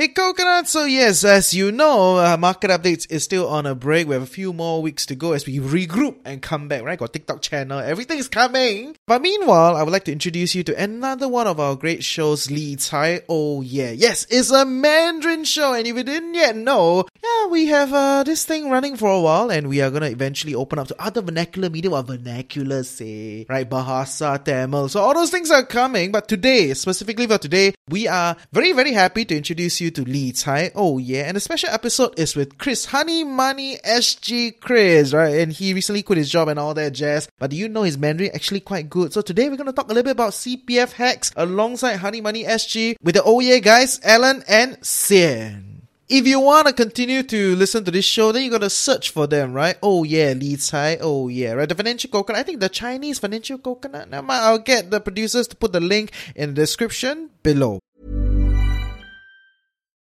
Hey Coconut, so yes, as you know, uh, Market Updates is still on a break. We have a few more weeks to go as we regroup and come back, right? Got TikTok channel, everything is coming. But meanwhile, I would like to introduce you to another one of our great shows, Li Cai. Oh yeah, yes, it's a Mandarin show, and if you didn't yet know, yeah, we have uh, this thing running for a while, and we are gonna eventually open up to other vernacular media, or vernacular, say, right? Bahasa, Tamil, so all those things are coming. But today, specifically for today, we are very, very happy to introduce you to Li Cai. Oh yeah, and the special episode is with Chris Honey Money SG Chris, right? And he recently quit his job and all that jazz. But do you know his Mandarin actually quite good? So today we're gonna talk a little bit about CPF hacks alongside Honey Money SG with the Oh Yeah guys, Alan and Sian. If you want to continue to listen to this show, then you gotta search for them, right? Oh yeah, Li Cai. Oh yeah, right? The financial coconut. I think the Chinese financial coconut. Now I'll get the producers to put the link in the description below.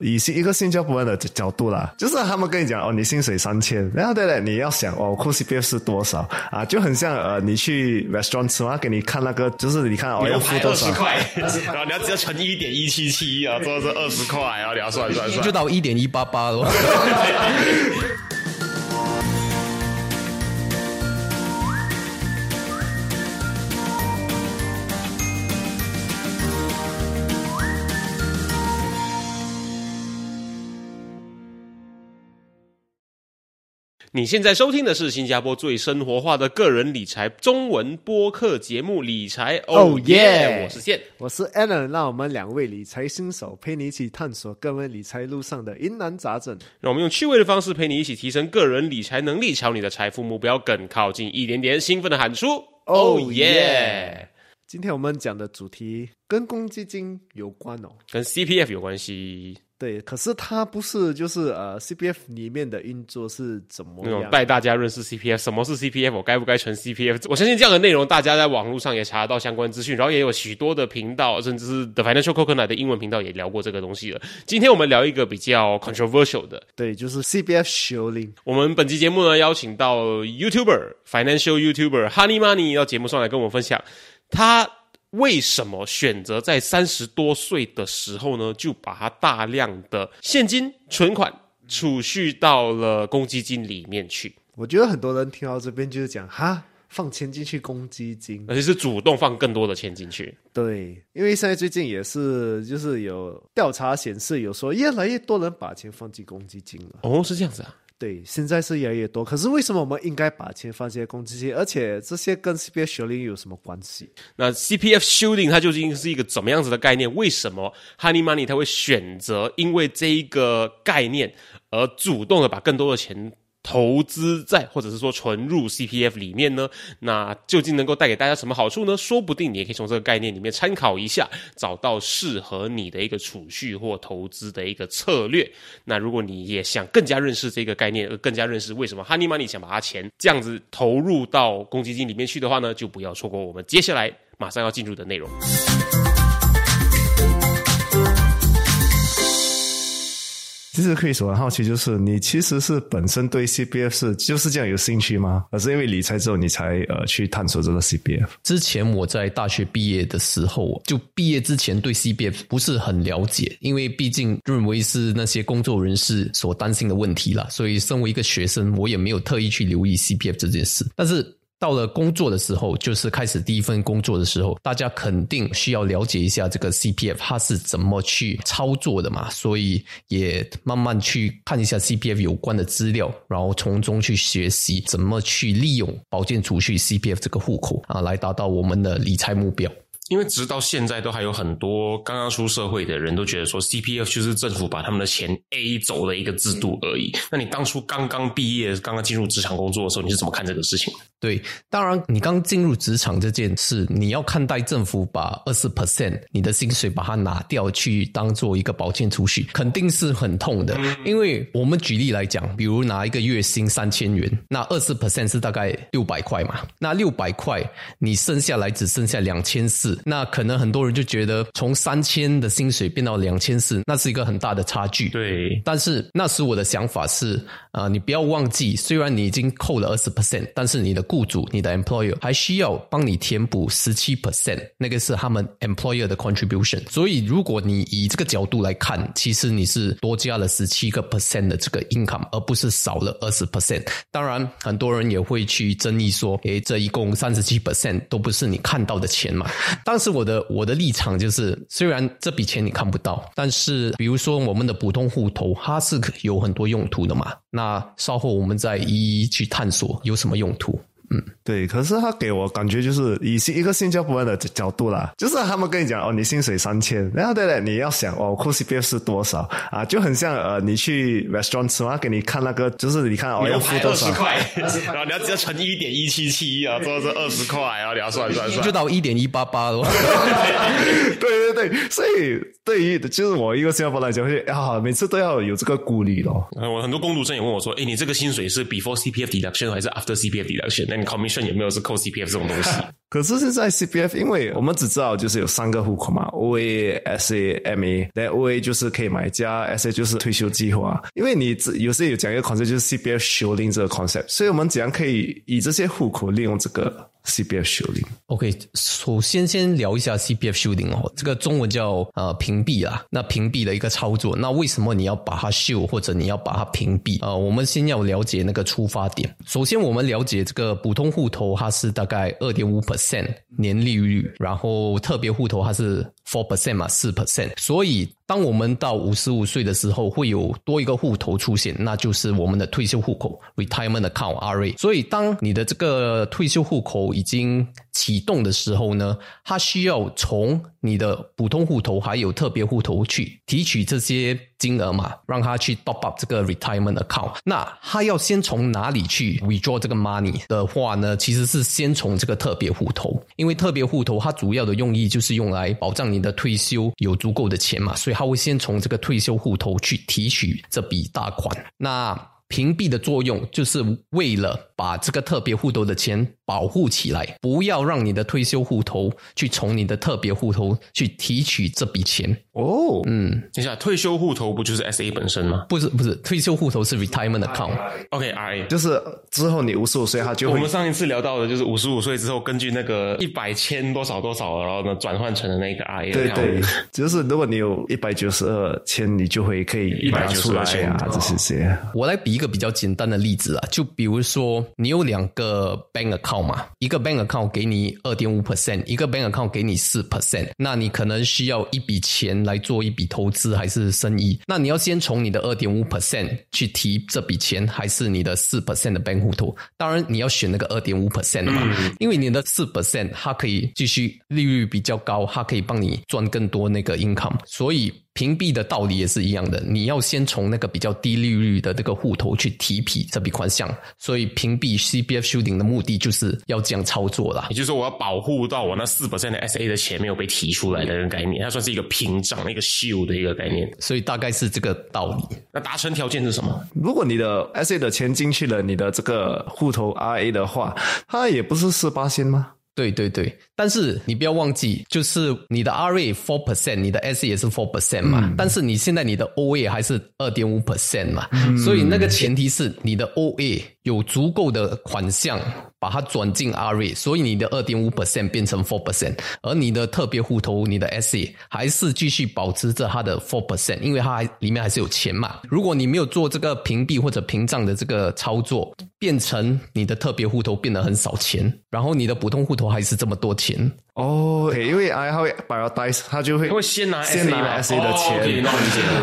以一个新加坡人的角度啦，就是他们跟你讲哦，你薪水三千，然后对了，你要想哦，扣 CPF 是多少啊？就很像呃，你去 restaurant 吃嘛，给你看那个，就是你看哦，要付多少块，然后你要只要乘一点一七七啊，这是二十块，然后你要算算算，就到一点一八八了。你现在收听的是新加坡最生活化的个人理财中文播客节目《理财哦耶》，我是健。我是 Alan，让我们两位理财新手陪你一起探索各位理财路上的疑难杂症。让我们用趣味的方式陪你一起提升个人理财能力，朝你的财富目标更靠近一点点。兴奋的喊出哦耶！今天我们讲的主题跟公积金有关哦，跟 CPF 有关系。对，可是它不是就是呃 CPF 里面的运作是怎么那种样？带大家认识 CPF，什么是 CPF，我该不该存 CPF？我相信这样的内容，大家在网络上也查得到相关资讯，然后也有许多的频道，甚至是 The Financial Coconut 的英文频道也聊过这个东西了。今天我们聊一个比较 controversial 的，对，就是 CPF Sharing。我们本期节目呢邀请到 YouTuber Financial YouTuber Honey Money 到节目上来跟我们分享，他为什么选择在三十多岁的时候呢，就把他大量的现金存款储蓄到了公积金里面去，我觉得很多人听到这边就是讲哈，放钱进去公积金。而且是主动放更多的钱进去。对，因为现在最近也是就是有调查显示，有说越来越多人把钱放进公积金了。哦，是这样子啊。对，现在是越来越多。可是为什么我们应该把钱放在公积金？而且这些跟 CPF 修令有什么关系？那 CPF shielding 它究竟是一个怎么样子的概念？为什么 Honey Money 它会选择因为这一个概念而主动的把更多的钱投资在或者是说存入 CPF 里面呢？那究竟能够带给大家什么好处呢？说不定你也可以从这个概念里面参考一下，找到适合你的一个储蓄或投资的一个策略。那如果你也想更加认识这个概念，而更加认识为什么 Honey Money 想把它钱这样子投入到公积金里面去的话呢，就不要错过我们接下来马上要进入的内容。其实可以说很好奇，就是你其实是本身对 CPF 是就是这样有兴趣吗？而是因为理财之后你才呃去探索这个 CPF？之前我在大学毕业的时候，就毕业之前对 CPF 不是很了解，因为毕竟认为是那些工作人士所担心的问题啦，所以身为一个学生，我也没有特意去留意 CPF 这件事。但是到了工作的时候，就是开始第一份工作的时候，大家肯定需要了解一下这个 CPF 它是怎么去操作的嘛，所以也慢慢去看一下 CPF 有关的资料，然后从中去学习怎么去利用保健储蓄 CPF 这个户口啊，来达到我们的理财目标。因为直到现在都还有很多刚刚出社会的人都觉得说 CPF 就是政府把他们的钱 A 走的一个制度而已。那你当初刚刚毕业、刚刚进入职场工作的时候，你是怎么看这个事情？对，当然你刚进入职场这件事，你要看待政府把二十 percent 你的薪水把它拿掉去当做一个保健储蓄，肯定是很痛的。因为我们举例来讲，比如拿一个月薪三千元，那二十 percent 是大概六百块嘛，那六百块你剩下来只剩下两千四，那可能很多人就觉得从三千的薪水变到两千四，那是一个很大的差距。对，但是那时我的想法是，啊、你不要忘记，虽然你已经扣了二十 percent，但是你的雇主、你的 employer 还需要帮你填补十七 percent，那个是他们 employer 的 contribution。所以如果你以这个角度来看，其实你是多加了十七个 percent 的这个 income，而不是少了二十 percent。当然，很多人也会去争议说，诶，这一共三十七 percent 都不是你看到的钱嘛。当时我的我的立场就是，虽然这笔钱你看不到，但是比如说我们的普通户头，它是有很多用途的嘛。那稍后我们再一一去探索有什么用途。对，可是他给我感觉就是以一个新加坡人的角度啦，就是他们跟你讲哦，你薪水三千，然后对了，你要想哦，扣 CPF 是多少啊？就很像呃，你去 restaurant 吃嘛，给你看那个，就是你看哦，要付多少？块，然后你要直接乘一点一七七啊，这是二十块，然后你要算算算就。到一点一八八了。对对对，所以对于就是我一个新加坡来讲，会啊，每次都要有这个顾虑咯。呃我很多工读生也问我说：“哎，你这个薪水是 before CPF deduction 还是 after CPF deduction？Commission 有没有是扣 CPF 这种东西？” 可是现在 CPF，因为我们只知道就是有三个户口嘛，OA、SA、MA，那 OA 就是可以买家，SA 就是退休计划。因为你有些有讲一个 concept 就是 CPF 休领这个 concept，所以我们怎样可以以这些户口利用这个 CPF shielding？OK，首先先聊一下 CPF shielding 哦，这个中文叫呃屏蔽啊。那屏蔽的一个操作，那为什么你要把它 shield 或者你要把它屏蔽？呃，我们先要了解那个出发点。首先，我们了解这个普通户头它是大概二点五 percent 年利率，然后特别户头它是 four percent 嘛，四 percent。所以，当我们到五十五岁的时候，会有多一个户头出现，那就是我们的退休户口 （retirement account, RA）。所以，当你的这个退休户口已经启动的时候呢，它需要从你的普通户头还有特别户头去提取这些金额嘛，让他去 top up 这个 retirement account。那他要先从哪里去 withdraw 这个 money 的话呢？其实是先从这个特别户头，因为特别户头它主要的用意就是用来保障你的退休有足够的钱嘛，所以他会先从这个退休户头去提取这笔大款。那屏蔽的作用就是为了把这个特别户头的钱保护起来，不要让你的退休户头去从你的特别户头去提取这笔钱。哦，嗯，等一下，退休户头不就是 SA 本身吗不是不是，退休户头是 retirement account。？OK，RA。就是之后你五十五岁，他就会我们上一次聊到的就是五十五岁之后，根据那个一百千多少多少，然后呢转换成的那个 RA 对对就是如果你有一百九十二千，你就会可以拿出来192啊，这些些。我来比一个比较简单的例子啊，就比如说你有两个 bank account 嘛，一个 bank account 给你二点五 percent，一个 bank account 给你四 percent，那你可能需要一笔钱来做一笔投资还是生意，那你要先从你的二点五 percent 去提这笔钱，还是你的四 percent 的 bank 户头？当然你要选那个二点五 percent 的嘛，因为你的四 percent 它可以继续利率比较高，它可以帮你赚更多那个 income，所以。屏蔽的道理也是一样的，你要先从那个比较低利率的这个户头去提笔这笔款项，所以屏蔽 CPF shielding 的目的就是要这样操作啦也。就是说我要保护到我那四 percent 的 SA 的钱没有被提出来的那个概念，它算是一个屏障、一个 shield 的一个概念。所以大概是这个道理。那达成条件是什么？如果你的 S A 的钱进去了你的这个户头 R A 的话，它也不是四八仙吗？对对对，但是你不要忘记，就是你的 RA four percent，你的 S 也是 four percent 嘛，但是你现在你的 OA 还是二点五 percent 嘛，所以那个前提是你的 OA 有足够的款项把它转进 RA，所以你的二点五 percent 变成 four percent，而你的特别户头你的 SA 还是继续保持着它的 four percent，因为它还里面还是有钱嘛。如果你没有做这个屏蔽或者屏障的这个操作，变成你的特别户头变得很少钱，然后你的普通户头还是这么多钱，哦，因为 I 它会 prioritize，他就会他会先拿先 SA 拿嘛 SA 的哦钱。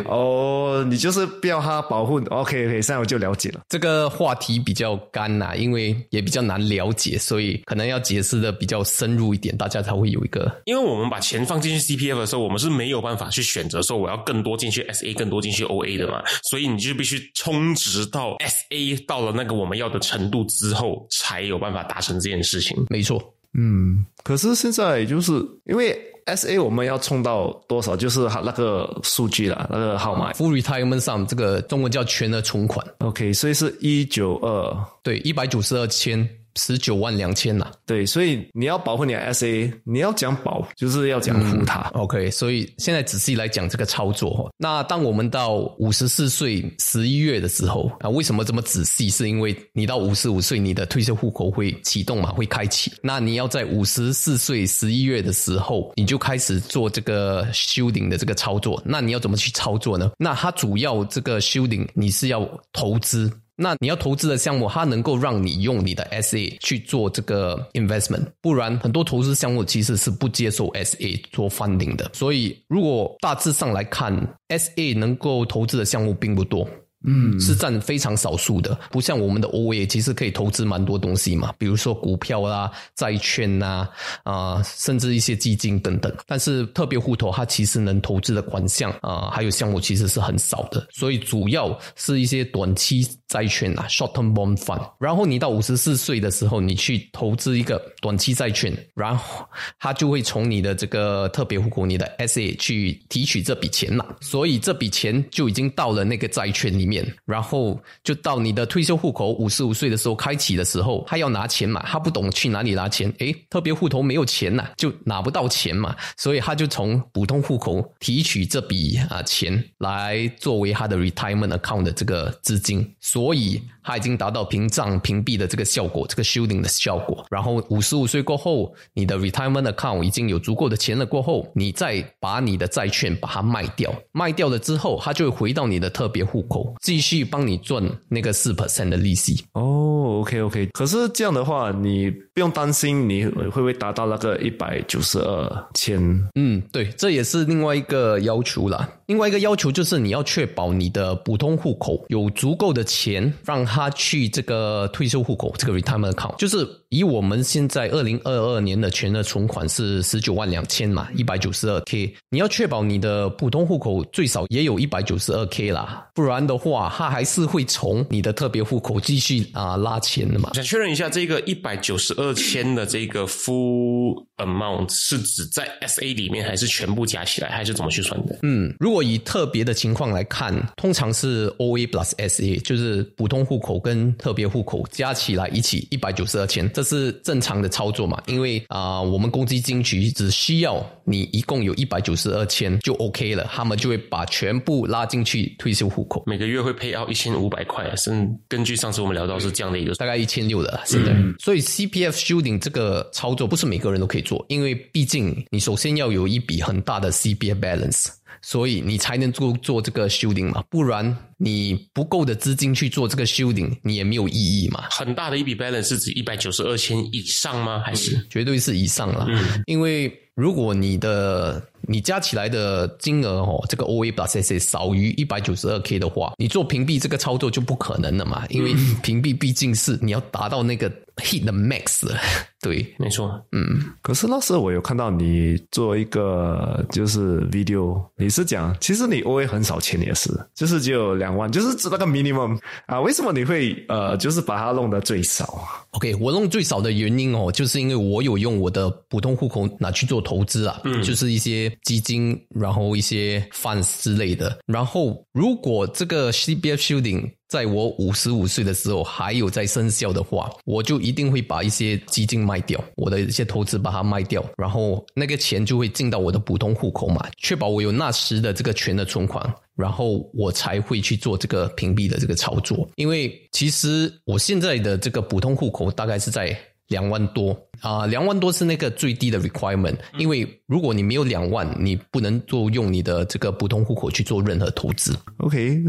哦，你就是不要他保护。OK OK，现在我就了解了。这个话题比较干呐、因为也比较难了解，所以可能要解释的比较深入一点，大家才会有一个因为我们把钱放进去 CPF 的时候，我们是没有办法去选择说我要更多进去 SA，更多进去 OA 的嘛，所以你就必须充值到 SA 到了那个我们要的程度之后，才有办法达成这件事情。没错。嗯，可是现在就是因为 SA 我们要冲到多少，就是它那个数据啦，那个号码。Full retirement sum 这个中文叫全额存款，OK，所以是一九二。对，一百九十二千十九万两千呐。对，所以你要保护你的 SA，你要讲保，就是要讲护它。OK，所以现在仔细来讲这个操作哈。那当我们到五十四岁十一月的时候啊，为什么这么仔细？是因为你到五十五岁，你的退休户口会启动嘛，会开启。那你要在五十四岁十一月的时候，你就开始做这个修顶的这个操作。那你要怎么去操作呢？那它主要这个修顶你是要投资。那你要投资的项目，它能够让你用你的 SA 去做这个 investment，不然很多投资项目其实是不接受 SA 做 funding 的。所以，如果大致上来看，SA 能够投资的项目并不多。嗯，是占非常少数的，不像我们的 OA，其实可以投资蛮多东西嘛，比如说股票啦、债券呐、啊、甚至一些基金等等。但是特别户头它其实能投资的款项啊、还有项目其实是很少的，所以主要是一些短期债券啊 （short term bond fund）。然后你到五十四岁的时候，你去投资一个短期债券，然后它就会从你的这个特别户口、你的 SA 去提取这笔钱了，所以这笔钱就已经到了那个债券里面。然后就到你的退休户口五十五岁的时候开启的时候，他要拿钱嘛，他不懂去哪里拿钱，诶，特别户头没有钱呐、就拿不到钱嘛，所以他就从普通户口提取这笔啊钱来作为他的 retirement account 的这个资金，所所以它已经达到屏障屏蔽的这个效果，这个 shielding 的效果。然后五十五岁过后，你的 retirement account 已经有足够的钱了过后，你再把你的债券把它卖掉，卖掉了之后，它就会回到你的特别户口。继续帮你赚那个四 percent 的利息。哦，OK OK，可是这样的话，你不用担心你会不会达到那个一百九十二千。嗯，对，这也是另外一个要求啦。另外一个要求就是你要确保你的普通户口有足够的钱，让他去这个退休户口这个 retirement account，就是以我们现在二零二二年的全额存款是十九万两千嘛，一百九十二 k，你要确保你的普通户口最少也有一百九十二 k 啦，不然的话，他还是会从你的特别户口继续啊、拉钱的嘛。想确认一下，这个一百九十二千的这个 full amount 是指在 SA 里面，还是全部加起来，还是怎么去算的？嗯，如果以特别的情况来看，通常是 OA plus SA，就是普通户口跟特别户口加起来一起一百九十二千，这是正常的操作嘛？因为啊、我们公积金局只需要你一共有一百九十二千就 OK 了，他们就会把全部拉进去退休户口，每个月会配到一千五百块，是根据上次我们聊到是这样的一个。大概一千六的啦现在。所以 CPF shielding 这个操作不是每个人都可以做，因为毕竟你首先要有一笔很大的 CBA balance。所以你才能做做这个 shielding 嘛，不然你不够的资金去做这个 shielding，你也没有意义嘛。很大的一笔 balance 是指一百九十二千以上吗？还是？绝对是以上了。因为如果你的你加起来的金额哦，这个 OA plus SA 少于一百九十二 K 的话，你做屏蔽这个操作就不可能了嘛。因为屏蔽毕竟是你要达到那个 hit the max 了，对。没错，嗯可是那时候我有看到你做一个就是 video，你是讲其实你 OA 很少钱也是，就是只有两万，就是指那个 minimum 啊，为什么你会呃就是把它弄得最少啊？OK，我弄最少的原因哦，就是因为我有用我的普通户口拿去做投资啊，就是一些基金，然后一些 funds 之类的。然后如果这个 CBF shielding 在我五十五岁的时候还有在生效的话，我就一定会把一些基金卖掉，我的一些投资把它卖掉，然后那个钱就会进到我的普通户口嘛，确保我有那时的这个全的存款。然后我才会去做这个屏蔽的这个操作，因为其实我现在的这个普通户口大概是在两万多啊，两、万多是那个最低的 requirement，因为如果你没有两万，你不能做用你的这个普通户口去做任何投资。OK，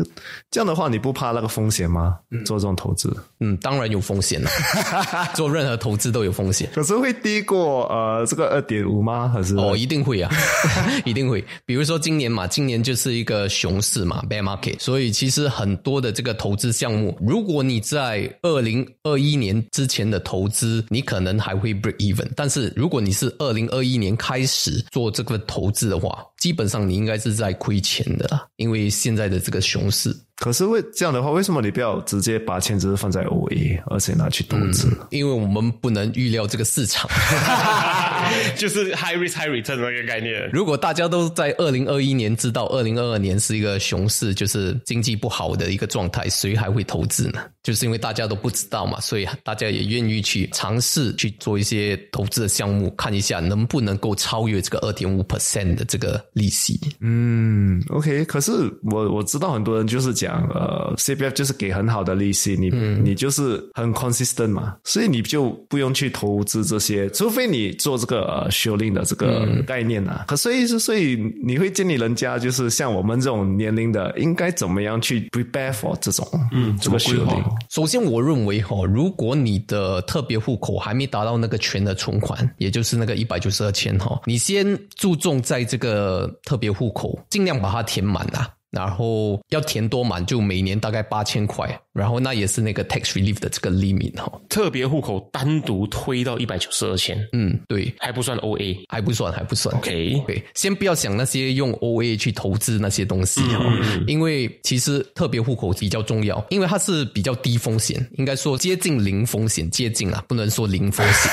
这样的话你不怕那个风险吗？做这种投资，嗯，当然有风险了，做任何投资都有风险。可是会低过呃这个二点五吗？还是哦，一定会啊，一定会。比如说今年嘛，今年就是一个熊市嘛，bear market，所以其实很多的这个投资项目，如果你在二零二一年之前的投资，你可能还会 break even，但是如果你是二零二一年开始做这个投资的话，基本上你应该是在亏钱的，因为现在的这个熊市。可是为这样的话，为什么你不要直接把钱只是放在 OA，而且拿去投资？因为我们不能预料这个市场。就是 high risk high return 的一个概念。如果大家都在二零二一年知道二零二二年是一个熊市，就是经济不好的一个状态，谁还会投资呢？就是因为大家都不知道嘛，所以大家也愿意去尝试去做一些投资的项目，看一下能不能够超越这个二点五 percent 的这个利息。嗯，OK。可是我我知道很多人就是讲，呃，CPF 就是给很好的利息，你、你就是很 consistent 嘛，所以你就不用去投资这些，除非你做这个呃 shielding 的这个概念啊。可所以是所以你会建议人家就是像我们这种年龄的，应该怎么样去 prepare for 这种嗯这个怎么 shielding？首先，我认为哈，如果你的特别户口还没达到那个全的存款，也就是那个一百九十二千哈，你先注重在这个特别户口，尽量把它填满啊。然后要填多满，就每年大概八千块，然后那也是那个 tax relief 的这个 limit 哈。特别户口单独推到一百九十二千，嗯，对，还不算 OA。还不算，还不算。OK 对，先不要想那些用 OA 去投资那些东西哈、因为其实特别户口比较重要，因为它是比较低风险，应该说接近零风险，接近啊，不能说零风险，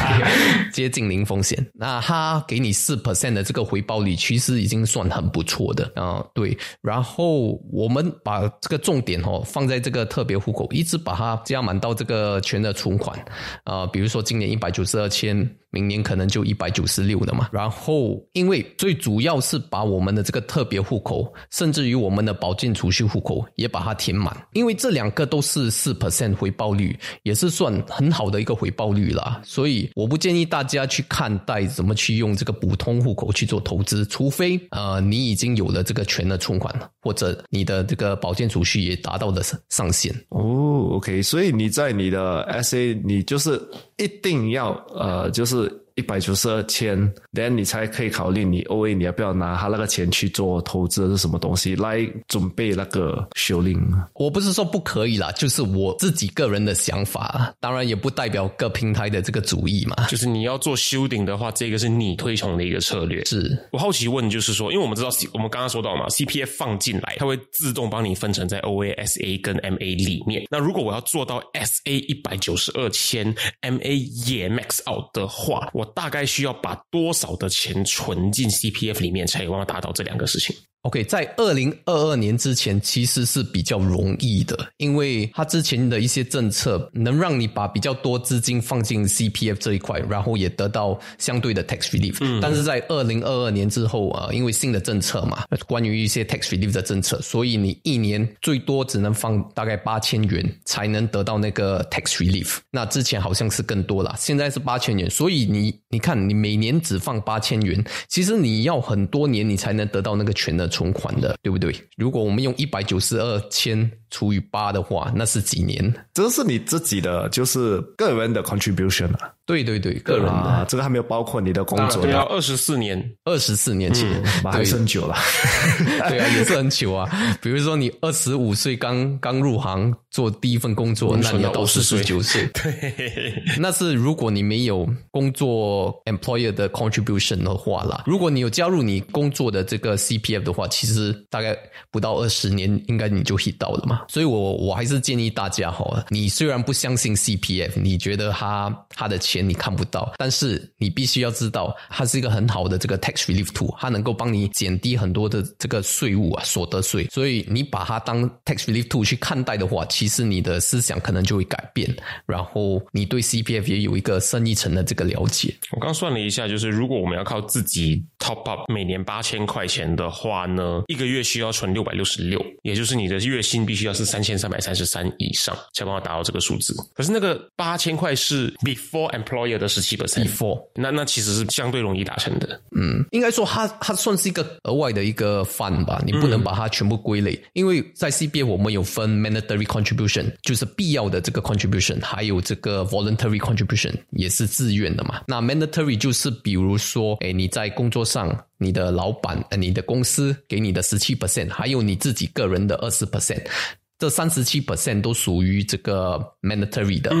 接近零风险。那它给你四 percent 的这个回报率，其实已经算很不错的啊、对，然后我们把这个重点哦放在这个特别户口，一直把它加满到这个全额存款。啊、比如说今年一百九十二千，明年可能就一百九十六了嘛。然后，因为最主要是把我们的这个特别户口，甚至于我们的保健储蓄户口也把它填满，因为这两个都是四 percent 回报率，也是算很好的一个回报率啦。所以我不建议大家去看待怎么去用这个普通户口去做投资，除非呃你已经有了这个全额存款，或者你的这个保健储蓄也达到了上限。哦，OK，所以你在你的 SA，你就是一定要呃，就是一百九十二千，then 你才可以考虑你 OA 你要不要拿他那个钱去做投资是什么东西来准备那个修令。我不是说不可以啦，就是我自己个人的想法，当然也不代表各平台的这个主意嘛。就是你要做修顶的话，这个是你推崇的一个策略。是，我好奇问，就是说，因为我们知道 C，我们刚刚说到嘛，CPF 放进来，它会自动帮你分成在 OA、SA 跟 MA 里面。那如果我要做到 SA 一百九十二千，MA 也 max out 的话，我大概需要把多少的钱存进 CPF 里面，才有办法达到这两个事情？OK，在二零二二年之前其实是比较容易的，因为它之前的一些政策能让你把比较多资金放进 CPF 这一块，然后也得到相对的 tax relief。但是在二零二二年之后啊、呃因为新的政策嘛，关于一些 tax relief 的政策，所以你一年最多只能放大概八千元才能得到那个 tax relief。那之前好像是更多了，现在是八千元，所以你你看你每年只放八千元，其实你要很多年你才能得到那个全额存款的，对不对？如果我们用一百九十二千除以八的话，那是几年？这是你自己的，就是个人的 contribution 啊，对对对，个人啊，的这个还没有包括你的工作对啊，的，二十四年，二十四年前，那还对是很久了。对啊，也是很久啊。比如说你二十五岁刚刚入行做第一份工作，那你要到四十九岁，对，那是如果你没有工作 employer 的 contribution 的话啦。如果你有加入你工作的这个 CPF 的话，其实大概不到二十年，应该你就 hit 到了嘛。所以我我还是建议大家哈，你虽然不相信 CPF，你觉得它它的钱你看不到，但是你必须要知道，它是一个很好的这个 tax relief tool，它能够帮你减低很多的这个税务啊，所得税。所以你把它当 tax relief tool 去看待的话，其实你的思想可能就会改变，然后你对 CPF 也有一个深一层的这个了解。我刚算了一下，就是如果我们要靠自己 top up 每年八千块钱的话呢，一个月需要存六百六十六，也就是你的月薪必须要要是三千三百三十三以上才办法达到这个数字。可是那个八千块是 before employer 的十七 percent before 那那其实是相对容易达成的。嗯，应该说它它算是一个额外的一个 fund 吧，你不能把它全部归类，因为在 CBA 我们有分 mandatory contribution，就是必要的这个 contribution，还有这个 voluntary contribution 也是自愿的嘛。那 mandatory 就是比如说，哎，你在工作上，你的老板呃，你的公司给你的十七 percent，还有你自己个人的二十 percent。这三十七 percent 都属于这个 mandatory 的，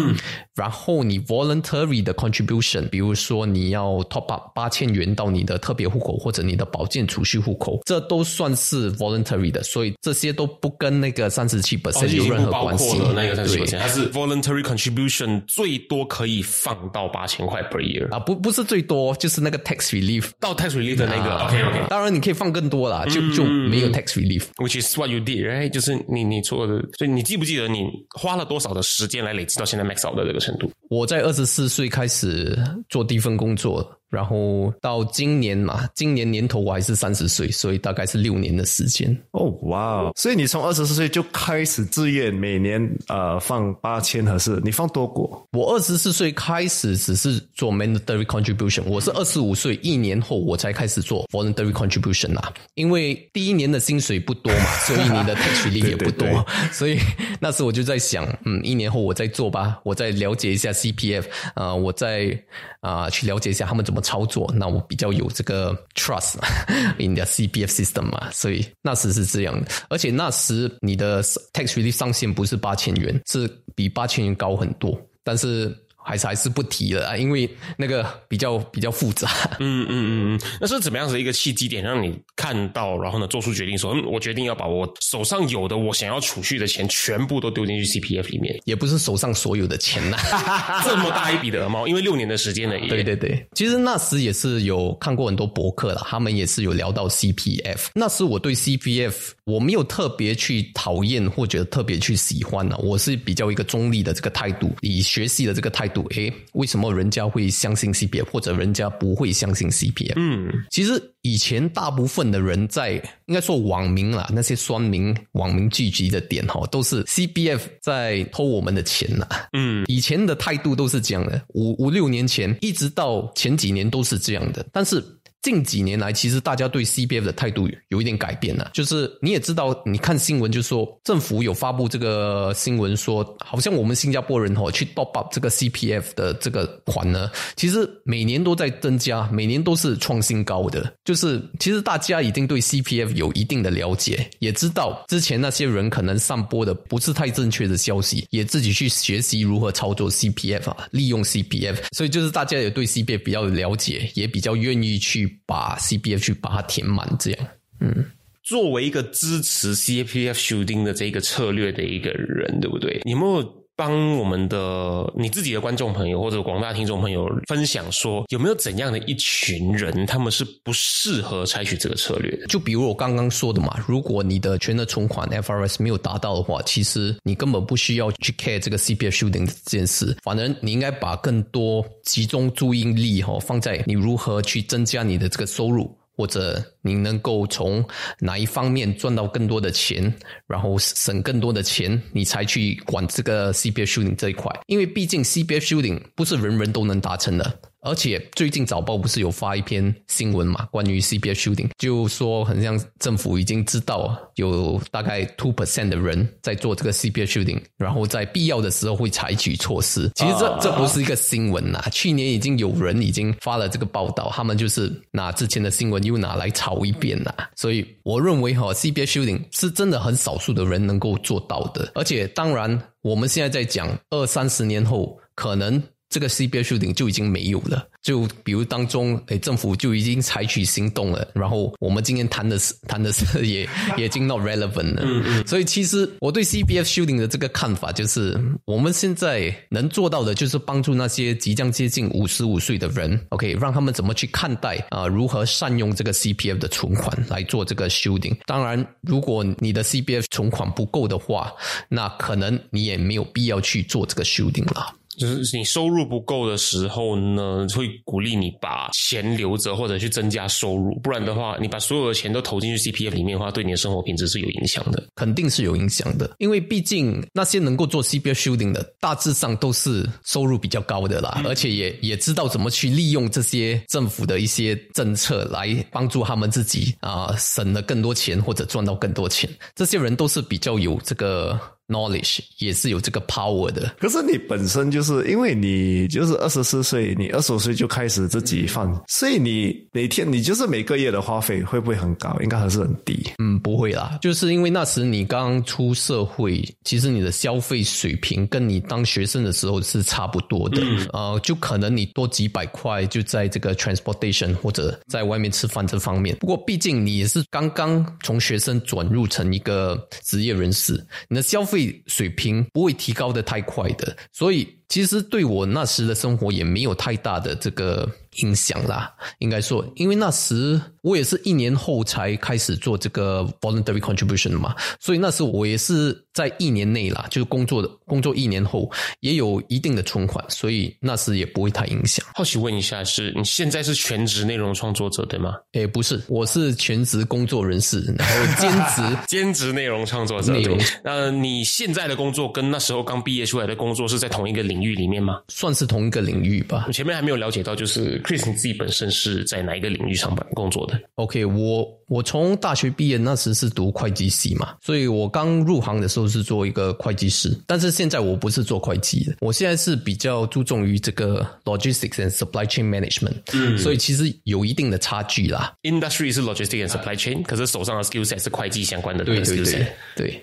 然后你 voluntary 的 contribution，比如说你要 top up 八千元到你的特别户口或者你的保健储蓄户口，这都算是 voluntary 的，所以这些都不跟那个三十七 percent 有任何关系。那个三十七 percent，它是 voluntary contribution 最多可以放到八千块 per year 啊，不不是最多，就是那个 tax relief 到 tax relief 的那个。OK OK，当然你可以放更多啦，就就没有 tax relief，which is what you did，right？就是你你做。所以你记不记得你花了多少的时间来累积到现在 max out 的这个程度？我在二十四岁开始做第一份工作。然后到今年嘛，今年年头我还是三十岁，所以大概是六年的时间。哦，哇！所以你从二十四岁就开始自愿每年呃放八千合适？你放多过？我二十四岁开始只是做 mandatory contribution，我是二十五岁一年后我才开始做 voluntary contribution 啊。因为第一年的薪水不多嘛，所以你的 tax relief 也不多，所以那时我就在想，嗯，一年后我再做吧，我再了解一下 CPF 啊，我再啊去了解一下他们怎么。操作，那我比较有这个 trust in the CPF system 嘛，所以那时是这样的，而且那时你的 tax relief 上限不是八千元，是比八千元高很多，但是。还是还是不提了啊，因为那个比较比较复杂。嗯嗯嗯嗯，那是怎么样子的一个契机点，让你看到，然后呢做出决定，说嗯，我决定要把我手上有的我想要储蓄的钱全部都丢进去 CPF 里面，也不是手上所有的钱呐，这么大一笔的鹅毛，因为六年的时间了。对对对，其实那时也是有看过很多博客了，他们也是有聊到 CPF。那时我对 CPF 我没有特别去讨厌或者特别去喜欢呢，我是比较一个中立的这个态度，以学习的这个态度。诶，为什么人家会相信 CPF，或者人家不会相信 CPF？嗯，其实以前大部分的人在应该说网民啦，那些酸民、网民聚集的点哈，都是 CPF 在偷我们的钱呐。嗯，以前的态度都是这样的，五五六年前一直到前几年都是这样的，但是。近几年来，其实大家对 CPF 的态度有一点改变了。就是你也知道，你看新闻就说政府有发布这个新闻，说好像我们新加坡人哦去 top up 这个 CPF 的这个款呢，其实每年都在增加，每年都是创新高的。就是其实大家已经对 CPF 有一定的了解，也知道之前那些人可能散播的不是太正确的消息，也自己去学习如何操作 CPF 啊，利用 CPF，所以就是大家也对 CPF 比较了解，也比较愿意去。把 CBF 去把它填满，这样，嗯，作为一个支持 CPF 修订的这个策略的一个人，对不对？你没有？帮我们的你自己的观众朋友或者广大听众朋友分享说，有没有怎样的一群人，他们是不适合采取这个策略的？就比如我刚刚说的嘛，如果你的全额存款 FRS 没有达到的话，其实你根本不需要去 care 这个 CPF shooting 这件事。反正你应该把更多集中注意力哈放在你如何去增加你的这个收入。或者你能够从哪一方面赚到更多的钱，然后省更多的钱，你才去管这个 CPF shooting 这一块，因为毕竟 CPF shooting 不是人人都能达成的。而且最近早报不是有发一篇新闻嘛？关于 CPF shooting，就说很像政府已经知道有大概 two percent 的人在做这个 CPF shooting，然后在必要的时候会采取措施。其实这这不是一个新闻呐，去年已经有人已经发了这个报道，他们就是拿之前的新闻又拿来炒一遍呐。所以我认为哈，CPF shooting 是真的很少数的人能够做到的。而且当然，我们现在在讲二三十年后可能。这个 CPF shooting 就已经没有了，就比如当中，诶，政府就已经采取行动了。然后我们今天谈的是 谈的是也也已经 not relevant 了。嗯嗯。所以其实我对 CPF shooting 的这个看法就是，我们现在能做到的就是帮助那些即将接近五十五岁的人，OK，让他们怎么去看待啊，如何善用这个 CPF 的存款来做这个 shooting。当然，如果你的 CPF 存款不够的话，那可能你也没有必要去做这个 shooting 了。就是你收入不够的时候呢，会鼓励你把钱留着或者去增加收入，不然的话，你把所有的钱都投进去 CPF 里面的话，对你的生活品质是有影响的。肯定是有影响的，因为毕竟那些能够做 CPF shielding 的，大致上都是收入比较高的啦，而且也也知道怎么去利用这些政府的一些政策来帮助他们自己啊、省了更多钱或者赚到更多钱。这些人都是比较有这个 knowledge，也是有这个 power 的。可是你本身就是因为你就是二十四岁，你二十五岁就开始自己放，所以你每天你就是每个月的花费会不会很高？应该还是很低。嗯，不会啦，就是因为那时你刚出社会，其实你的消费水平跟你当学生的时候是差不多的，呃，就可能你多几百块就在这个 transportation 或者在外面吃饭这方面。不过毕竟你也是刚刚从学生转入成一个职业人士，你的消费水平不会提高的太快的，所以其实对我那时的生活也没有太大的这个影响啦。应该说，因为那时我也是一年后才开始做这个 voluntary contribution 嘛，所以那时我也是在一年内啦，就是工作的工作一年后也有一定的存款，所以那时也不会太影响。好奇问一下，是你现在是全职内容创作者对吗？诶，不是，我是全职工作人士，然后兼职 兼职内容创作者。内容对那你现在的工作跟那时候刚毕业出来的工作是在同一个领域里面吗？算是同一个领域吧我。前面还没有了解到，就是 Chris 你自己本身是在哪一个领域上班工作的？OK，我我从大学毕业那时是读会计系嘛，所以我刚入行的时候是做一个会计师，但是现在我不是做会计的，我现在是比较注重于这个 logistics and supply chain management，嗯，所以其实有一定的差距啦。Industry 是 logistics and supply chain，可是手上的 skill set 是会计相关的对对对。对。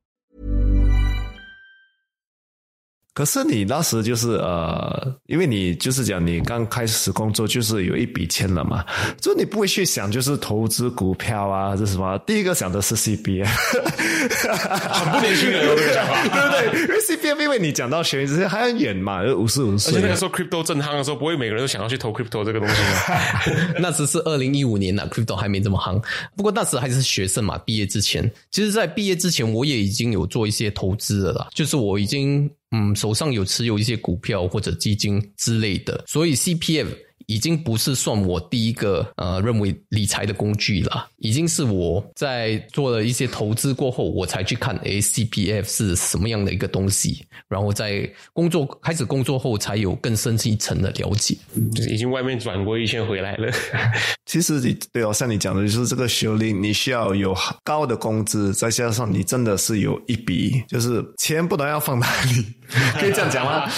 可是你那时就是呃，因为你就是讲你刚开始工作就是有一笔钱了嘛，就你不会去想就是投资股票啊，这什么？第一个想的是 CPF，很不年轻人哦，这个想法。对不对？因为 CBA 因为你讲到学这些还很远嘛，五十五而岁且那个时候 crypto 正夯的时候，不会每个人都想要去投 crypto 这个东西吗？那时是二零一五年呐、c r y p t o 还没这么夯。不过那时还是学生嘛，毕业之前，其实，在毕业之前，我也已经有做一些投资了啦，就是我已经嗯手上有持有一些股票或者基金之类的，所以 CPF。已经不是算我第一个呃认为理财的工具了，已经是我在做了一些投资过后，我才去看诶 CPF 是什么样的一个东西，然后在工作开始工作后才有更深一层的了解。就是已经外面转过一圈回来了。其实你对哦，像你讲的，就是这个修令，你需要有高的工资，再加上你真的是有一笔，就是钱不能要放哪里，可以这样讲吗？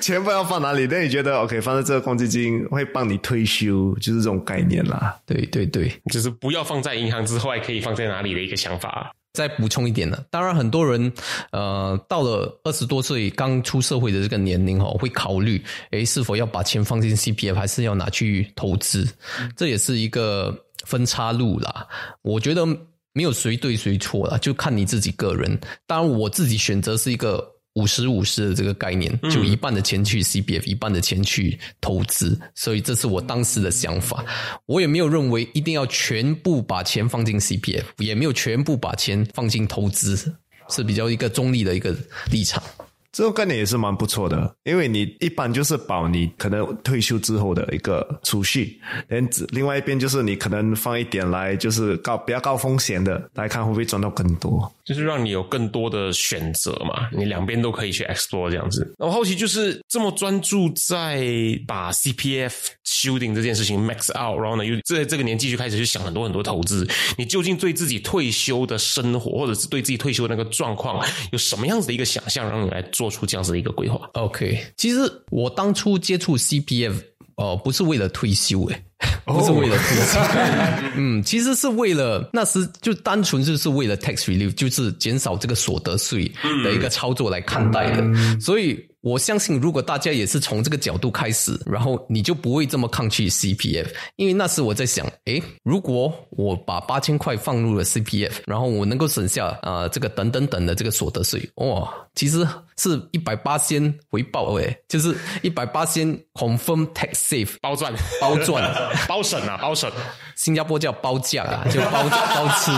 钱不知道放哪里，但你觉得 OK，放在这个公积金会帮你退休，就是这种概念啦。对对对，就是不要放在银行之外，可以放在哪里的一个想法。再补充一点呢，当然很多人呃到了二十多岁刚出社会的这个年龄哦，会考虑诶是否要把钱放进 CPF，还是要拿去投资，这也是一个分岔路啦。我觉得没有谁对谁错啦，就看你自己个人。当然我自己选择是一个。五十五十的这个概念，就一半的钱去 CBF，、一半的钱去投资，所以这是我当时的想法。我也没有认为一定要全部把钱放进 CBF，也没有全部把钱放进投资，是比较一个中立的一个立场。这种概念也是蛮不错的，因为你一般就是保你可能退休之后的一个储蓄，连另外一边就是你可能放一点来，就是高比较高风险的，来看会不会赚到更多。就是让你有更多的选择嘛，你两边都可以去 explore 这样子。然后好奇就是这么专注在把 CPF shielding 这件事情 max out，然后呢又在这个年纪就开始去想很多很多投资，你究竟对自己退休的生活，或者是对自己退休的那个状况，有什么样子的一个想象，让你来做出这样子的一个规划？OK，其实我当初接触 CPF，呃，不是为了退休，诶，不是为了自己。嗯，其实是为了那时就单纯就是为了 tax relief，就是减少这个所得税的一个操作来看待的，所以。我相信，如果大家也是从这个角度开始，然后你就不会这么抗拒 CPF，因为那时我在想，诶，如果我把八千块放入了 CPF，然后我能够省下啊这个等等等的这个所得税，哇，其实是一百八先回报诶，就是一百八先 confirm tax save 包赚。包赚 包省啊包省，新加坡叫包价啊，就包 包吃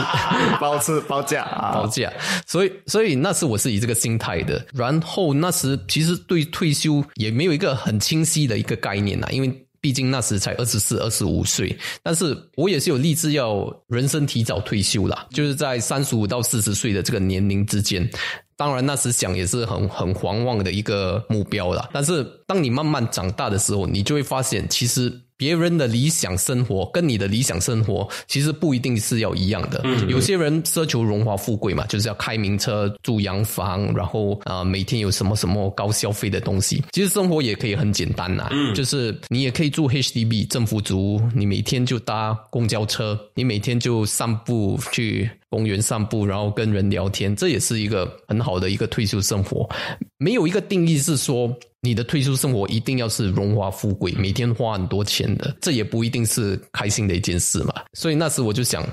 包吃包价啊包价，所以所以那时我是以这个心态的，然后那时其实。对退休也没有一个很清晰的一个概念呐，因为毕竟那时才二十四、二十五岁。但是我也是有立志要人生提早退休啦，就是在三十五到四十岁的这个年龄之间。当然那时想也是很很狂妄的一个目标啦。但是当你慢慢长大的时候，你就会发现其实。别人的理想生活跟你的理想生活其实不一定是要一样的。有些人奢求荣华富贵嘛，就是要开名车、住洋房，然后啊每天有什么什么高消费的东西。其实生活也可以很简单呐，就是你也可以住 HDB 政府租，你每天就搭公交车，你每天就散步去公园散步，然后跟人聊天，这也是一个很好的一个退休生活。没有一个定义是说。你的退休生活一定要是荣华富贵，每天花很多钱的，这也不一定是开心的一件事嘛。所以那时我就想，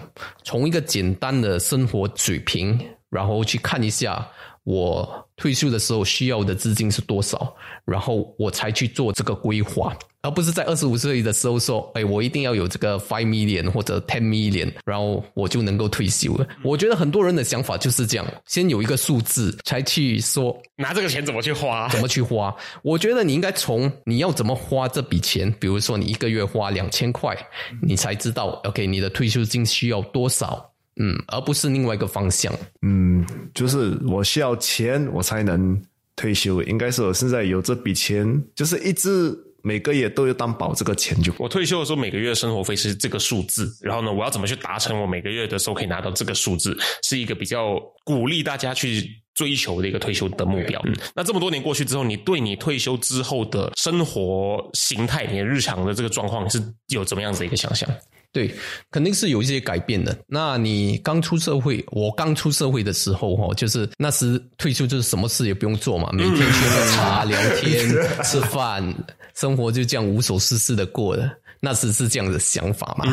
从一个简单的生活水平，然后去看一下我退休的时候需要的资金是多少，然后我才去做这个规划。而不是在二十五岁的时候说，哎，我一定要有这个 five million 或者 ten million，然后我就能够退休了。我觉得很多人的想法就是这样，先有一个数字，才去说拿这个钱怎么去花，怎么去花。我觉得你应该从你要怎么花这笔钱，比如说你一个月花两千块，你才知道 OK 你的退休金需要多少，嗯，而不是另外一个方向。嗯，就是我需要钱，我才能退休。应该是我现在有这笔钱，就是一直。每个月都要担保这个钱就。我退休的时候每个月生活费是这个数字，然后呢，我要怎么去达成我每个月的时候可以拿到这个数字，是一个比较鼓励大家去追求的一个退休的目标。那这么多年过去之后，你对你退休之后的生活形态、你的日常的这个状况是有怎么样子的一个想象？对，肯定是有一些改变的。那你刚出社会，我刚出社会的时候，哈，就是那时退休就是什么事也不用做嘛，每天去喝茶、聊天、吃饭，生活就这样无所事事的过了。那时是这样的想法嘛？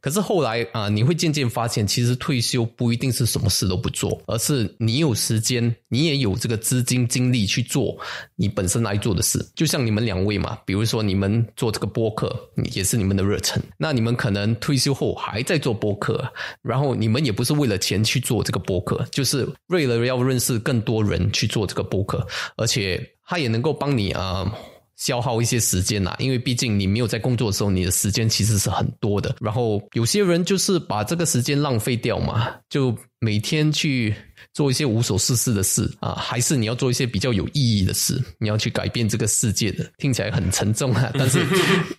可是后来啊，你会渐渐发现，其实退休不一定是什么事都不做，而是你有时间，你也有这个资金精力去做你本身来做的事。就像你们两位嘛，比如说你们做这个播客，也是你们的热忱。那你们可能退休后还在做播客，然后你们也不是为了钱去做这个播客，就是为了要认识更多人去做这个播客，而且他也能够帮你啊。消耗一些时间呐，因为毕竟你没有在工作的时候，你的时间其实是很多的。然后有些人就是把这个时间浪费掉嘛，就每天去。做一些无所事事的事啊，还是你要做一些比较有意义的事？你要去改变这个世界的，听起来很沉重啊。但是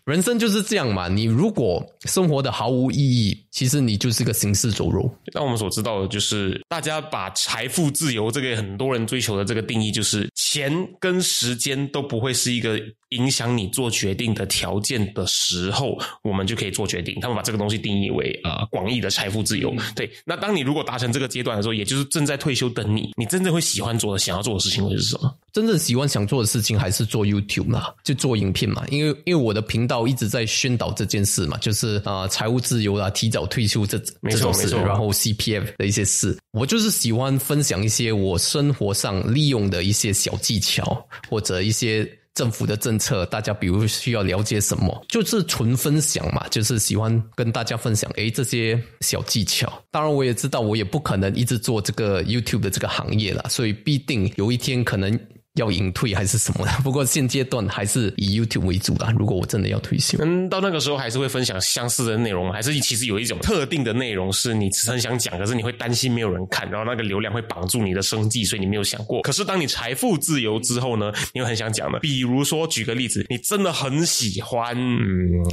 人生就是这样嘛。你如果生活的毫无意义，其实你就是个行尸走肉。那我们所知道的就是，大家把财富自由这个很多人追求的这个定义，就是钱跟时间都不会是一个影响你做决定的条件的时候，我们就可以做决定。他们把这个东西定义为啊广义的财富自由。对，那当你如果达成这个阶段的时候，也就是正在退休等你，你真正会喜欢做的、想要做的事情会是什么？真正喜欢想做的事情还是做 YouTube 嘛，就做影片嘛。因为因为我的频道一直在宣导这件事嘛，就是啊财务自由啦、提早退休这这种事，然后 CPF 的一些事，我就是喜欢分享一些我生活上利用的一些小技巧或者一些。政府的政策，大家比如需要了解什么，就是纯分享嘛，就是喜欢跟大家分享。诶，这些小技巧。当然，我也知道，我也不可能一直做这个 YouTube 的这个行业了，所以必定有一天可能。要隐退还是什么的？不过现阶段还是以 YouTube 为主啦。如果我真的要退休，嗯，到那个时候还是会分享相似的内容，还是其实有一种特定的内容是你只很想讲，可是你会担心没有人看，然后那个流量会绑住你的生计，所以你没有想过。可是当你财富自由之后呢，你又很想讲的，比如说举个例子，你真的很喜欢嗯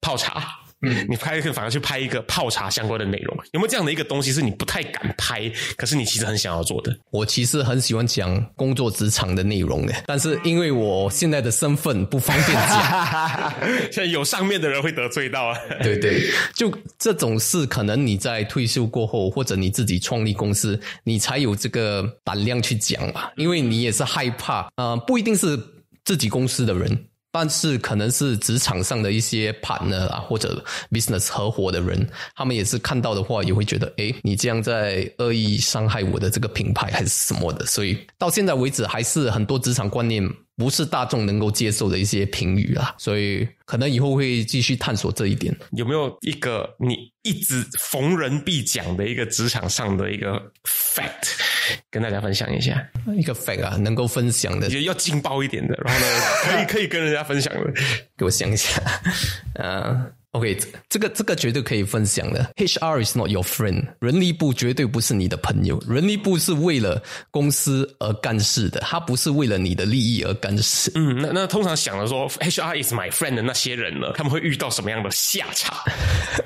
泡茶。嗯，你拍一个反而去拍一个泡茶相关的内容，有没有这样的一个东西是你不太敢拍，可是你其实很想要做的？我其实很喜欢讲工作职场的内容的，但是因为我现在的身份不方便讲，现在有上面的人会得罪到啊。对对，就这种事，可能你在退休过后，或者你自己创立公司，你才有这个胆量去讲吧，因为你也是害怕，呃，不一定是自己公司的人。但是可能是职场上的一些 partner 啊，或者 business 合伙的人，他们也是看到的话，也会觉得，哎，你这样在恶意伤害我的这个品牌还是什么的。所以到现在为止，还是很多职场观念不是大众能够接受的一些评语啦。所以可能以后会继续探索这一点。有没有一个你一直逢人必讲的一个职场上的一个 fact，跟大家分享一下？一个 fact 啊，能够分享的，要劲爆一点的，然后呢，可以 可以跟人家分享的，给我想一下，啊。OK，这个这个绝对可以分享的。HR is not your friend，人力部绝对不是你的朋友。人力部是为了公司而干事的，他不是为了你的利益而干事。嗯，那那通常想了说 HR is my friend 的那些人呢，他们会遇到什么样的下场？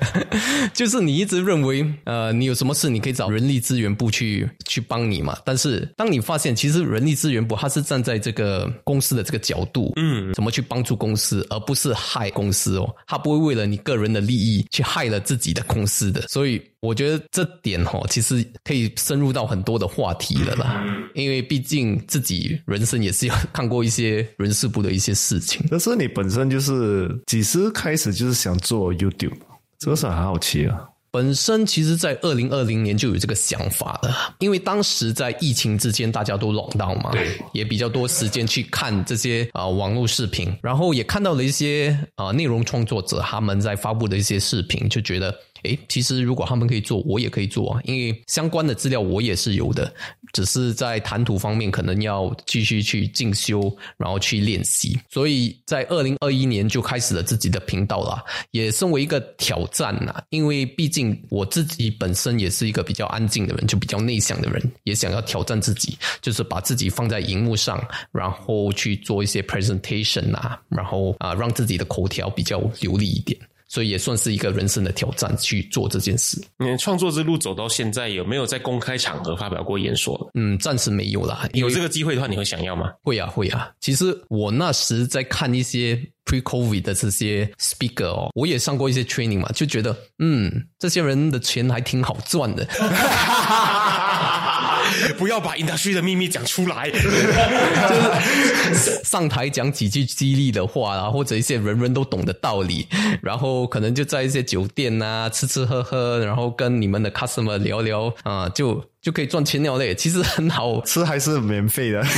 就是你一直认为，呃，你有什么事你可以找人力资源部去去帮你嘛。但是当你发现，其实人力资源部他是站在这个公司的这个角度，嗯，怎么去帮助公司，而不是害公司哦。他不会为了你。个人的利益去害了自己的公司的，所以我觉得这点哈，其实可以深入到很多的话题了啦。因为毕竟自己人生也是有看过一些人事部的一些事情。但是你本身就是几时开始就是想做 YouTube，这个是很好奇啊。本身其实，在二零二零年就有这个想法了，因为当时在疫情之间，大家都冷到嘛，对，也比较多时间去看这些啊网络视频，然后也看到了一些啊内容创作者他们在发布的一些视频，就觉得。诶，其实如果他们可以做，我也可以做啊，因为相关的资料我也是有的，只是在谈吐方面可能要继续去进修，然后去练习。所以在二零二一年就开始了自己的频道了，也身为一个挑战呐，因为毕竟我自己本身也是一个比较安静的人，就比较内向的人，也想要挑战自己，就是把自己放在荧幕上，然后去做一些 presentation 啊，然后啊让自己的口条比较流利一点。所以也算是一个人生的挑战去做这件事。你创作之路走到现在，有没有在公开场合发表过演说？嗯，暂时没有啦。有这个机会的话，你会想要吗？会啊，会啊。其实我那时在看一些 pre-COVID 的这些 speaker 哦，我也上过一些 training 嘛，就觉得嗯，这些人的钱还挺好赚的。不要把 industry 的秘密讲出来，就是上台讲几句激励的话啊，或者一些人人都懂的道理，然后可能就在一些酒店啊吃吃喝喝，然后跟你们的 customer 聊聊啊，就就可以赚钱了嘞。其实很好吃，还是免费的。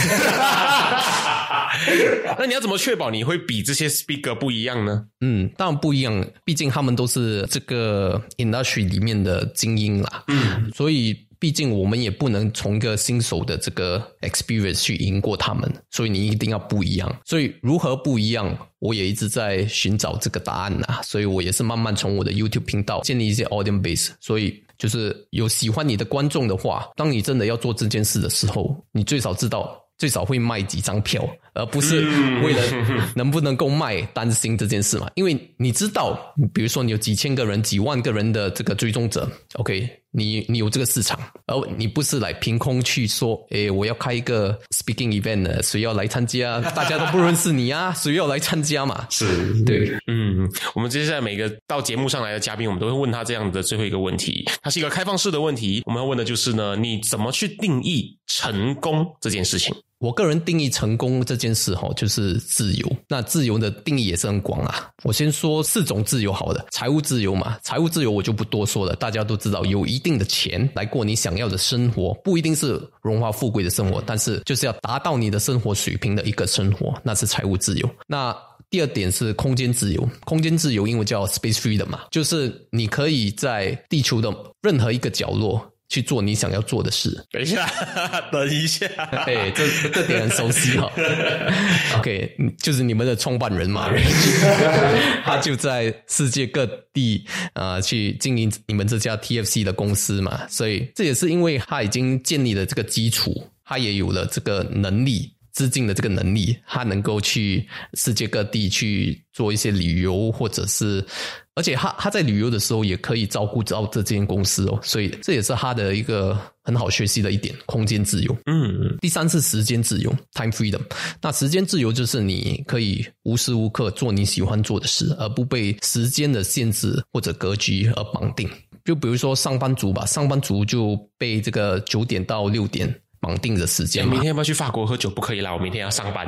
那你要怎么确保你会比这些 speaker 不一样呢？嗯，当然不一样，毕竟他们都是这个 industry 里面的精英啦。嗯，所以。毕竟我们也不能从一个新手的这个 experience 去赢过他们，所以你一定要不一样。所以如何不一样，我也一直在寻找这个答案呐。所以我也是慢慢从我的 YouTube 频道建立一些 audience base。所以就是有喜欢你的观众的话，当你真的要做这件事的时候，你最少知道。最少会卖几张票，而不是为了能不能够卖担心这件事嘛？因为你知道，比如说你有几千个人、几万个人的这个追踪者，OK，你你有这个市场，而你不是来凭空去说，诶，我要开一个 speaking event，谁要来参加？大家都不认识你啊，谁要来参加嘛？是对，嗯，我们接下来每个到节目上来的嘉宾，我们都会问他这样的最后一个问题，它是一个开放式的问题，我们要问的就是呢，你怎么去定义成功这件事情？我个人定义成功这件事哈，就是自由。那自由的定义也是很广啊。我先说四种自由，好的，财务自由嘛，财务自由我就不多说了，大家都知道，有一定的钱来过你想要的生活，不一定是荣华富贵的生活，但是就是要达到你的生活水平的一个生活，那是财务自由。那第二点是空间自由，空间自由英文叫 space free 的嘛，就是你可以在地球的任何一个角落。去做你想要做的事。等一下，等一下，哎，这这点很熟悉哈。OK，就是你们的创办人嘛，他就在世界各地啊去经营你们这家 TFC 的公司嘛，所以这也是因为他已经建立了这个基础，他也有了这个能力。资金的这个能力，他能够去世界各地去做一些旅游，或者是而且他他在旅游的时候也可以照顾到这间公司哦，所以这也是他的一个很好学习的一点，空间自由。嗯，第三是时间自由 （time freedom）。那时间自由就是你可以无时无刻做你喜欢做的事，而不被时间的限制或者格局而绑定。就比如说上班族吧，上班族就被这个九点到六点绑定的时间嘛明。天要不要去法国喝酒？不可以啦，我明天要上班。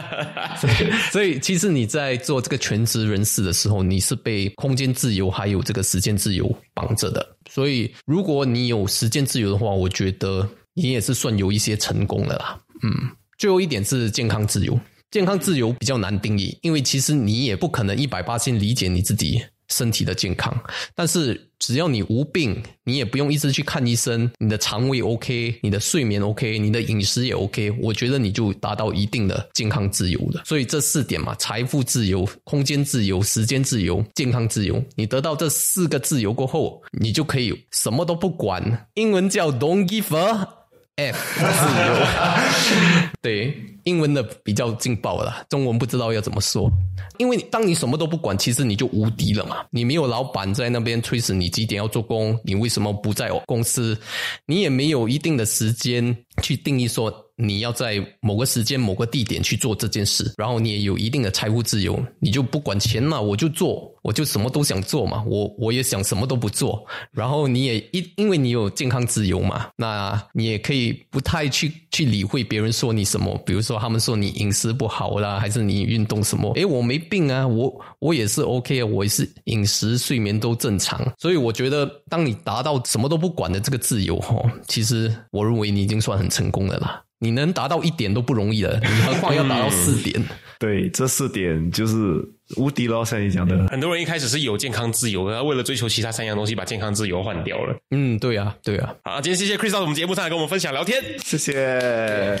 所以其实你在做这个全职人士的时候，你是被空间自由还有这个时间自由绑着的。所以如果你有时间自由的话，我觉得你也是算有一些成功了啦。嗯，最后一点是健康自由。健康自由比较难定义，因为其实你也不可能一百八千理解你自己身体的健康，但是只要你无病，你也不用一直去看医生，你的肠胃 OK，你的睡眠 OK，你的饮食也 OK，我觉得你就达到一定的健康自由了。所以这四点嘛，财富自由、空间自由、时间自由、健康自由，你得到这四个自由过后，你就可以什么都不管，英文叫 Don't give a F 自由。对，英文的比较劲爆了，中文不知道要怎么说。因为当你什么都不管，其实你就无敌了嘛。你没有老板在那边催死你几点要做工，你为什么不在公司？你也没有一定的时间去定义说你要在某个时间、某个地点去做这件事，然后你也有一定的财务自由，你就不管钱嘛，我就做，我就什么都想做嘛，我我也想什么都不做。然后你也因因为你有健康自由嘛，那你也可以不太去去理会别人说你什么，比如说他们说你饮食不好啦，还是你运动什么？诶，我没病啊，我我也是 OK 啊，我也是饮食睡眠都正常，所以我觉得当你达到什么都不管的这个自由哈，其实我认为你已经算很成功的啦。你能达到一点都不容易了，你何况要达到四点？对，这四点就是无敌咯，像你讲的。很多人一开始是有健康自由的，为了追求其他三样东西，把健康自由换掉了。嗯，对啊，对啊。好，今天谢谢 Chris 到我们节目上来跟我们分享聊天。谢谢。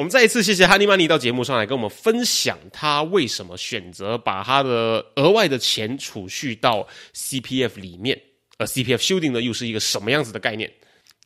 我们再一次谢谢哈尼曼尼到节目上来跟我们分享他为什么选择把他的额外的钱储蓄到 CPF 里面，而 CPF 修订呢又是一个什么样子的概念？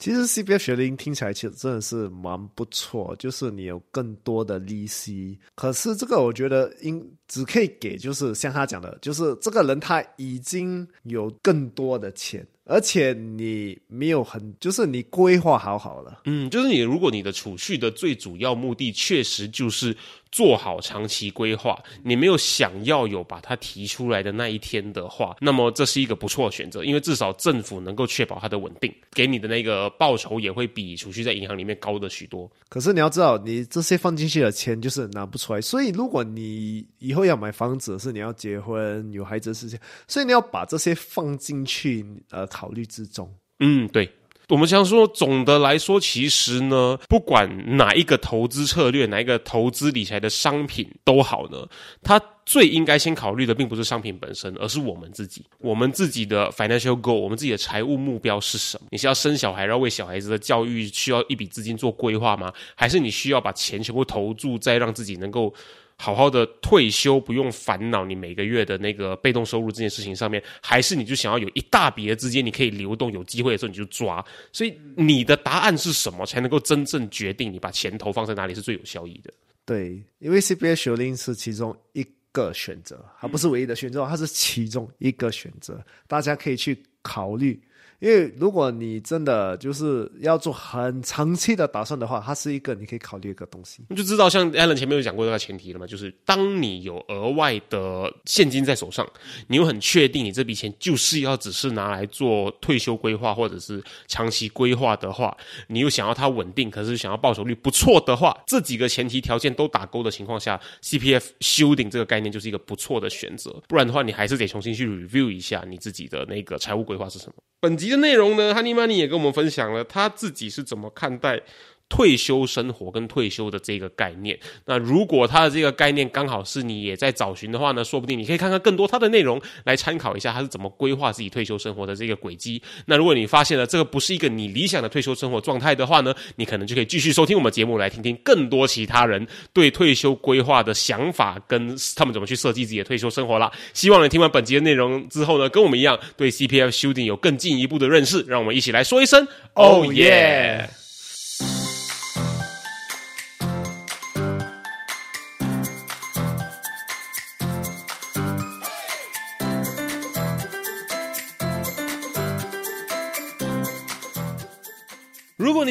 其实 CPF 学龄听起来其实真的是蛮不错，就是你有更多的利息。可是这个我觉得应只可以给，就是像他讲的，就是这个人他已经有更多的钱，而且你没有很，就是你规划好好了。嗯，就是你如果你的储蓄的最主要目的确实就是做好长期规划，你没有想要有把它提出来的那一天的话，那么这是一个不错的选择，因为至少政府能够确保它的稳定，给你的那个报酬也会比储蓄在银行里面高的许多。可是你要知道，你这些放进去的钱就是拿不出来，所以如果你以后要买房子，是你要结婚有孩子的事情，所以你要把这些放进去呃考虑之中。嗯，对。我们想说，总的来说，其实呢，不管哪一个投资策略，哪一个投资理财的商品都好呢，它最应该先考虑的，并不是商品本身，而是我们自己，我们自己的 financial goal，我们自己的财务目标是什么？你是要生小孩，然后为小孩子的教育需要一笔资金做规划吗？还是你需要把钱全部投注在让自己能够？好好的退休，不用烦恼你每个月的那个被动收入这件事情上面，还是你就想要有一大笔的资金，你可以流动，有机会的时候你就抓。所以你的答案是什么，才能够真正决定你把钱投放在哪里是最有效益的？对，因为 CPF 学龄是其中一个选择，它不是唯一的选择，它是其中一个选择。大家可以去考虑。因为如果你真的就是要做很长期的打算的话，它是一个你可以考虑一个东西。你就知道，像 Alan 前面有讲过这个前提了嘛，就是当你有额外的现金在手上，你又很确定你这笔钱就是要只是拿来做退休规划或者是长期规划的话，你又想要它稳定，可是想要报酬率不错的话，这几个前提条件都打勾的情况下，CPF shielding 这个概念就是一个不错的选择。不然的话，你还是得重新去 review 一下你自己的那个财务规划是什么。本集内容呢哈尼玛尼也跟我们分享了他自己是怎么看待。退休生活跟退休的这个概念，那如果他的这个概念刚好是你也在找寻的话呢，说不定你可以看看更多他的内容来参考一下他是怎么规划自己退休生活的这个轨迹。那如果你发现了这个不是一个你理想的退休生活状态的话呢，你可能就可以继续收听我们节目来听听更多其他人对退休规划的想法跟他们怎么去设计自己的退休生活啦。希望你听完本集的内容之后呢，跟我们一样对 CPF shooting 有更进一步的认识。让我们一起来说一声，Oh yeah！